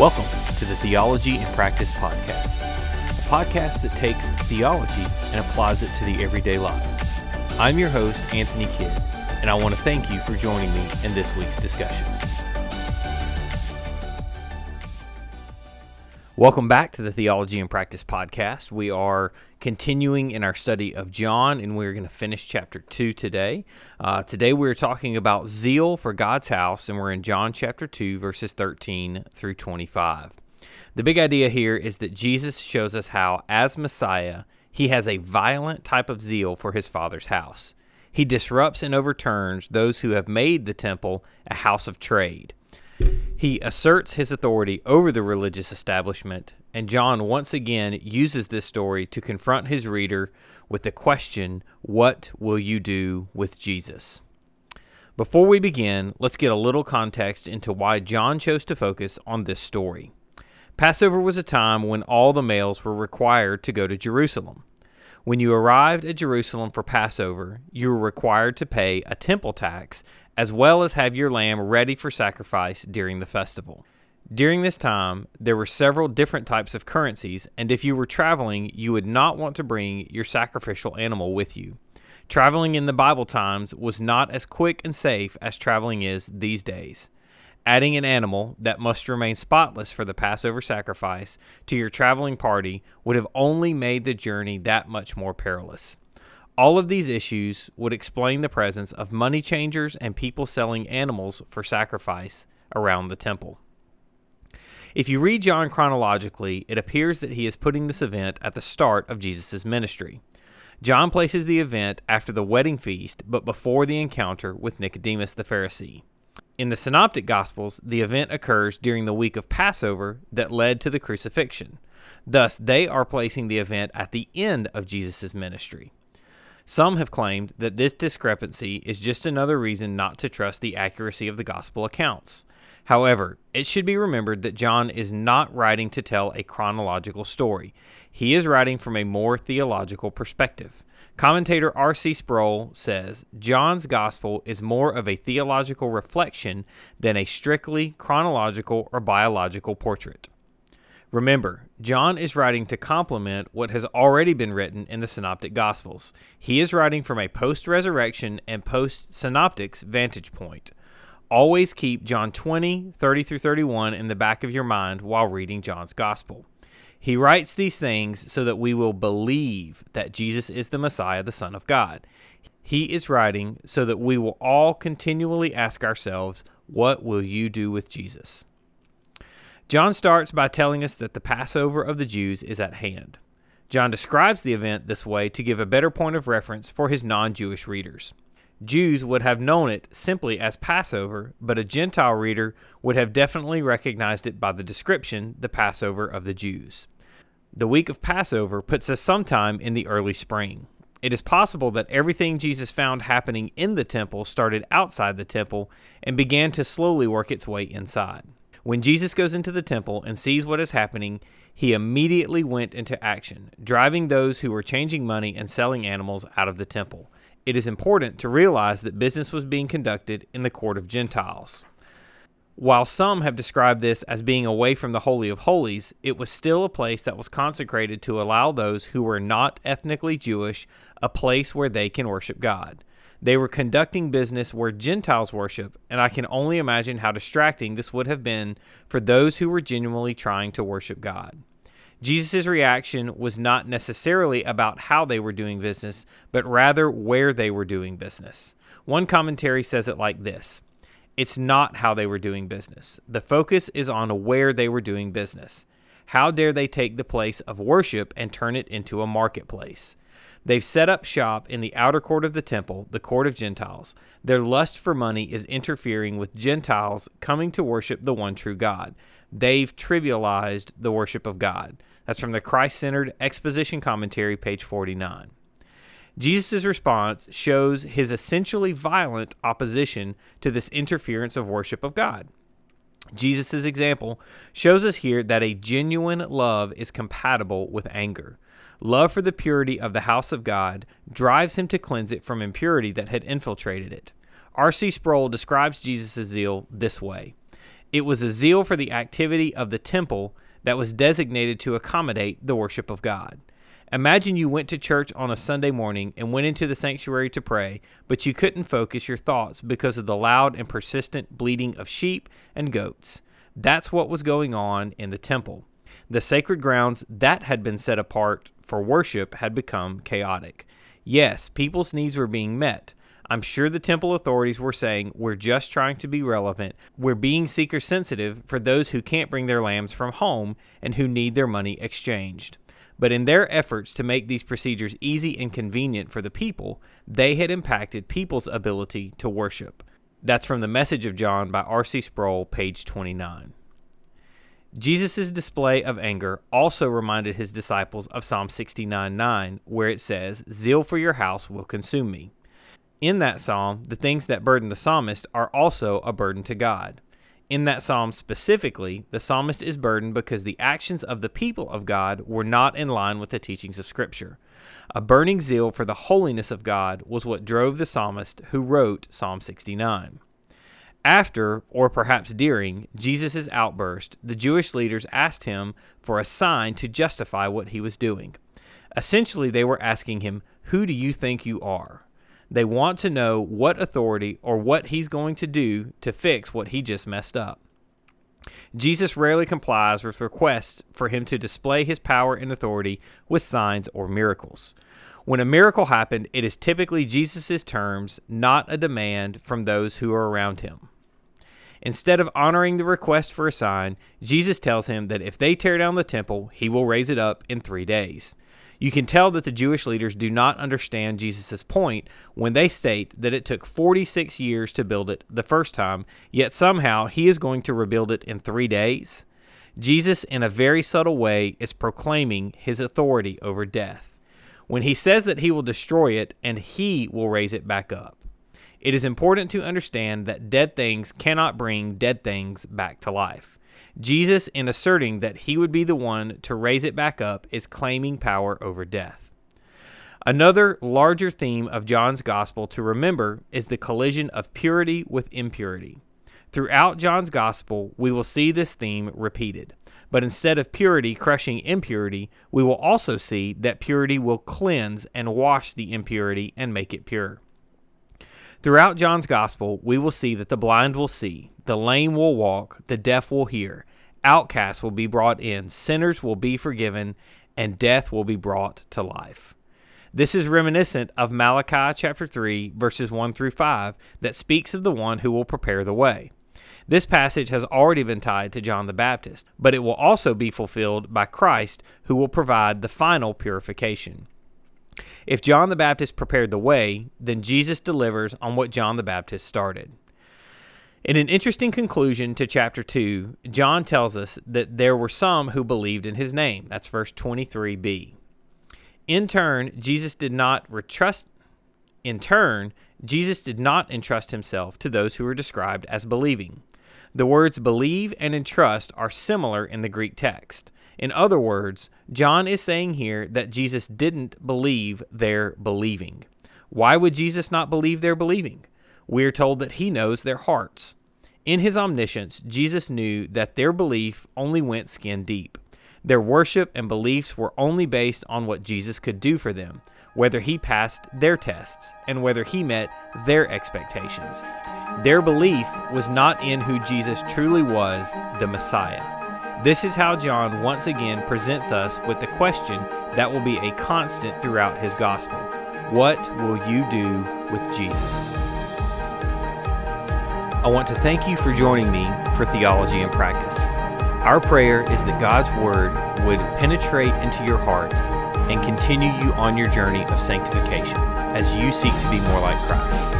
Welcome to the Theology and Practice Podcast, a podcast that takes theology and applies it to the everyday life. I'm your host, Anthony Kidd, and I want to thank you for joining me in this week's discussion. Welcome back to the Theology and Practice Podcast. We are continuing in our study of John, and we're going to finish chapter 2 today. Uh, today we're talking about zeal for God's house, and we're in John chapter 2, verses 13 through 25. The big idea here is that Jesus shows us how, as Messiah, he has a violent type of zeal for his Father's house. He disrupts and overturns those who have made the temple a house of trade. He asserts his authority over the religious establishment, and John once again uses this story to confront his reader with the question, What will you do with Jesus? Before we begin, let's get a little context into why John chose to focus on this story. Passover was a time when all the males were required to go to Jerusalem. When you arrived at Jerusalem for Passover, you were required to pay a temple tax as well as have your lamb ready for sacrifice during the festival. During this time, there were several different types of currencies, and if you were traveling, you would not want to bring your sacrificial animal with you. Traveling in the Bible times was not as quick and safe as traveling is these days. Adding an animal that must remain spotless for the Passover sacrifice to your traveling party would have only made the journey that much more perilous. All of these issues would explain the presence of money changers and people selling animals for sacrifice around the temple. If you read John chronologically, it appears that he is putting this event at the start of Jesus' ministry. John places the event after the wedding feast, but before the encounter with Nicodemus the Pharisee. In the Synoptic Gospels, the event occurs during the week of Passover that led to the crucifixion. Thus, they are placing the event at the end of Jesus' ministry. Some have claimed that this discrepancy is just another reason not to trust the accuracy of the Gospel accounts. However, it should be remembered that John is not writing to tell a chronological story. He is writing from a more theological perspective. Commentator R.C. Sproul says John's gospel is more of a theological reflection than a strictly chronological or biological portrait. Remember, John is writing to complement what has already been written in the Synoptic Gospels. He is writing from a post resurrection and post synoptics vantage point. Always keep John 20, 30 through 31 in the back of your mind while reading John's Gospel. He writes these things so that we will believe that Jesus is the Messiah, the Son of God. He is writing so that we will all continually ask ourselves, What will you do with Jesus? John starts by telling us that the Passover of the Jews is at hand. John describes the event this way to give a better point of reference for his non Jewish readers. Jews would have known it simply as Passover, but a Gentile reader would have definitely recognized it by the description, the Passover of the Jews. The week of Passover puts us sometime in the early spring. It is possible that everything Jesus found happening in the temple started outside the temple and began to slowly work its way inside. When Jesus goes into the temple and sees what is happening, he immediately went into action, driving those who were changing money and selling animals out of the temple it is important to realize that business was being conducted in the court of Gentiles. While some have described this as being away from the Holy of Holies, it was still a place that was consecrated to allow those who were not ethnically Jewish a place where they can worship God. They were conducting business where Gentiles worship, and I can only imagine how distracting this would have been for those who were genuinely trying to worship God. Jesus' reaction was not necessarily about how they were doing business, but rather where they were doing business. One commentary says it like this It's not how they were doing business. The focus is on where they were doing business. How dare they take the place of worship and turn it into a marketplace? They've set up shop in the outer court of the temple, the court of Gentiles. Their lust for money is interfering with Gentiles coming to worship the one true God. They've trivialized the worship of God. That's from the Christ centered exposition commentary, page 49. Jesus' response shows his essentially violent opposition to this interference of worship of God. Jesus' example shows us here that a genuine love is compatible with anger. Love for the purity of the house of God drives him to cleanse it from impurity that had infiltrated it. R.C. Sproul describes Jesus' zeal this way It was a zeal for the activity of the temple that was designated to accommodate the worship of God. Imagine you went to church on a Sunday morning and went into the sanctuary to pray, but you couldn't focus your thoughts because of the loud and persistent bleating of sheep and goats. That's what was going on in the temple. The sacred grounds that had been set apart for worship had become chaotic. Yes, people's needs were being met. I'm sure the temple authorities were saying, We're just trying to be relevant. We're being seeker sensitive for those who can't bring their lambs from home and who need their money exchanged. But in their efforts to make these procedures easy and convenient for the people, they had impacted people's ability to worship. That's from the Message of John by R.C. Sproul, page 29. Jesus' display of anger also reminded his disciples of Psalm 69 9, where it says, Zeal for your house will consume me. In that psalm, the things that burden the psalmist are also a burden to God. In that psalm specifically, the psalmist is burdened because the actions of the people of God were not in line with the teachings of Scripture. A burning zeal for the holiness of God was what drove the psalmist who wrote Psalm 69. After, or perhaps during, Jesus' outburst, the Jewish leaders asked him for a sign to justify what he was doing. Essentially, they were asking him, Who do you think you are? They want to know what authority or what he's going to do to fix what he just messed up. Jesus rarely complies with requests for him to display his power and authority with signs or miracles. When a miracle happened, it is typically Jesus' terms, not a demand from those who are around him. Instead of honoring the request for a sign, Jesus tells him that if they tear down the temple, he will raise it up in three days. You can tell that the Jewish leaders do not understand Jesus' point when they state that it took 46 years to build it the first time, yet somehow he is going to rebuild it in three days. Jesus, in a very subtle way, is proclaiming his authority over death. When he says that he will destroy it and he will raise it back up, it is important to understand that dead things cannot bring dead things back to life. Jesus, in asserting that he would be the one to raise it back up, is claiming power over death. Another larger theme of John's gospel to remember is the collision of purity with impurity. Throughout John's gospel, we will see this theme repeated. But instead of purity crushing impurity, we will also see that purity will cleanse and wash the impurity and make it pure. Throughout John's gospel, we will see that the blind will see, the lame will walk, the deaf will hear, outcasts will be brought in, sinners will be forgiven, and death will be brought to life. This is reminiscent of Malachi chapter 3, verses 1 through 5, that speaks of the one who will prepare the way. This passage has already been tied to John the Baptist, but it will also be fulfilled by Christ, who will provide the final purification. If John the Baptist prepared the way, then Jesus delivers on what John the Baptist started. In an interesting conclusion to chapter 2, John tells us that there were some who believed in his name. That's verse 23b. In turn, Jesus did not trust in turn, Jesus did not entrust himself to those who were described as believing. The words believe and entrust are similar in the Greek text. In other words, John is saying here that Jesus didn't believe their believing. Why would Jesus not believe their believing? We are told that he knows their hearts. In his omniscience, Jesus knew that their belief only went skin deep. Their worship and beliefs were only based on what Jesus could do for them, whether he passed their tests, and whether he met their expectations. Their belief was not in who Jesus truly was, the Messiah. This is how John once again presents us with the question that will be a constant throughout his gospel What will you do with Jesus? I want to thank you for joining me for Theology in Practice. Our prayer is that God's Word would penetrate into your heart and continue you on your journey of sanctification as you seek to be more like Christ.